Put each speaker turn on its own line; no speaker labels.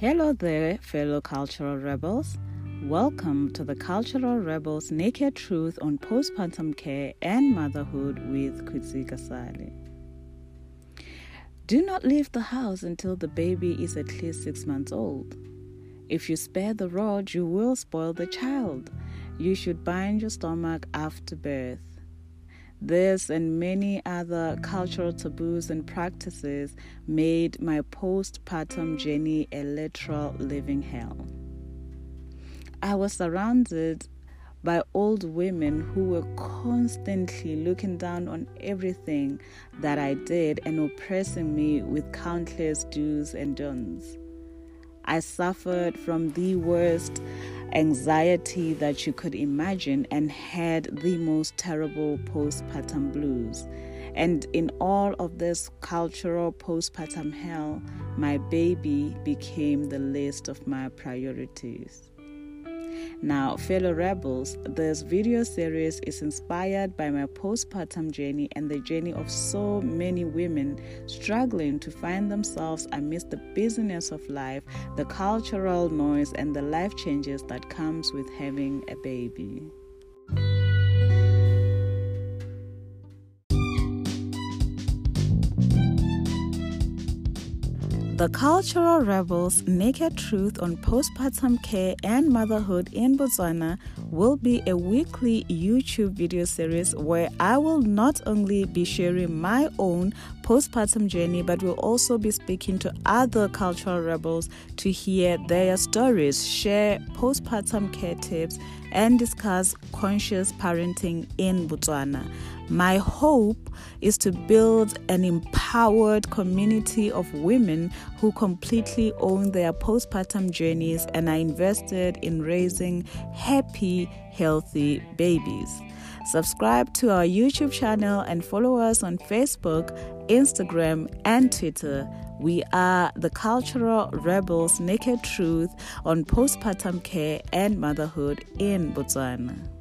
Hello there, fellow cultural rebels. Welcome to the Cultural Rebels Naked Truth on Postpartum Care and Motherhood with Khutsie Kasali. Do not leave the house until the baby is at least six months old. If you spare the rod, you will spoil the child. You should bind your stomach after birth. This and many other cultural taboos and practices made my postpartum journey a literal living hell. I was surrounded by old women who were constantly looking down on everything that I did and oppressing me with countless do's and don'ts. I suffered from the worst anxiety that you could imagine and had the most terrible postpartum blues. And in all of this cultural postpartum hell, my baby became the list of my priorities. Now, fellow rebels, this video series is inspired by my postpartum journey and the journey of so many women struggling to find themselves amidst the busyness of life, the cultural noise, and the life changes that comes with having a baby. The Cultural Rebels Naked Truth on Postpartum Care and Motherhood in Botswana will be a weekly YouTube video series where I will not only be sharing my own postpartum journey but will also be speaking to other cultural rebels to hear their stories, share postpartum care tips, and discuss conscious parenting in Botswana. My hope is to build an empowered community of women who completely own their postpartum journeys and are invested in raising happy, healthy babies. Subscribe to our YouTube channel and follow us on Facebook, Instagram, and Twitter. We are the Cultural Rebels Naked Truth on postpartum care and motherhood in Botswana.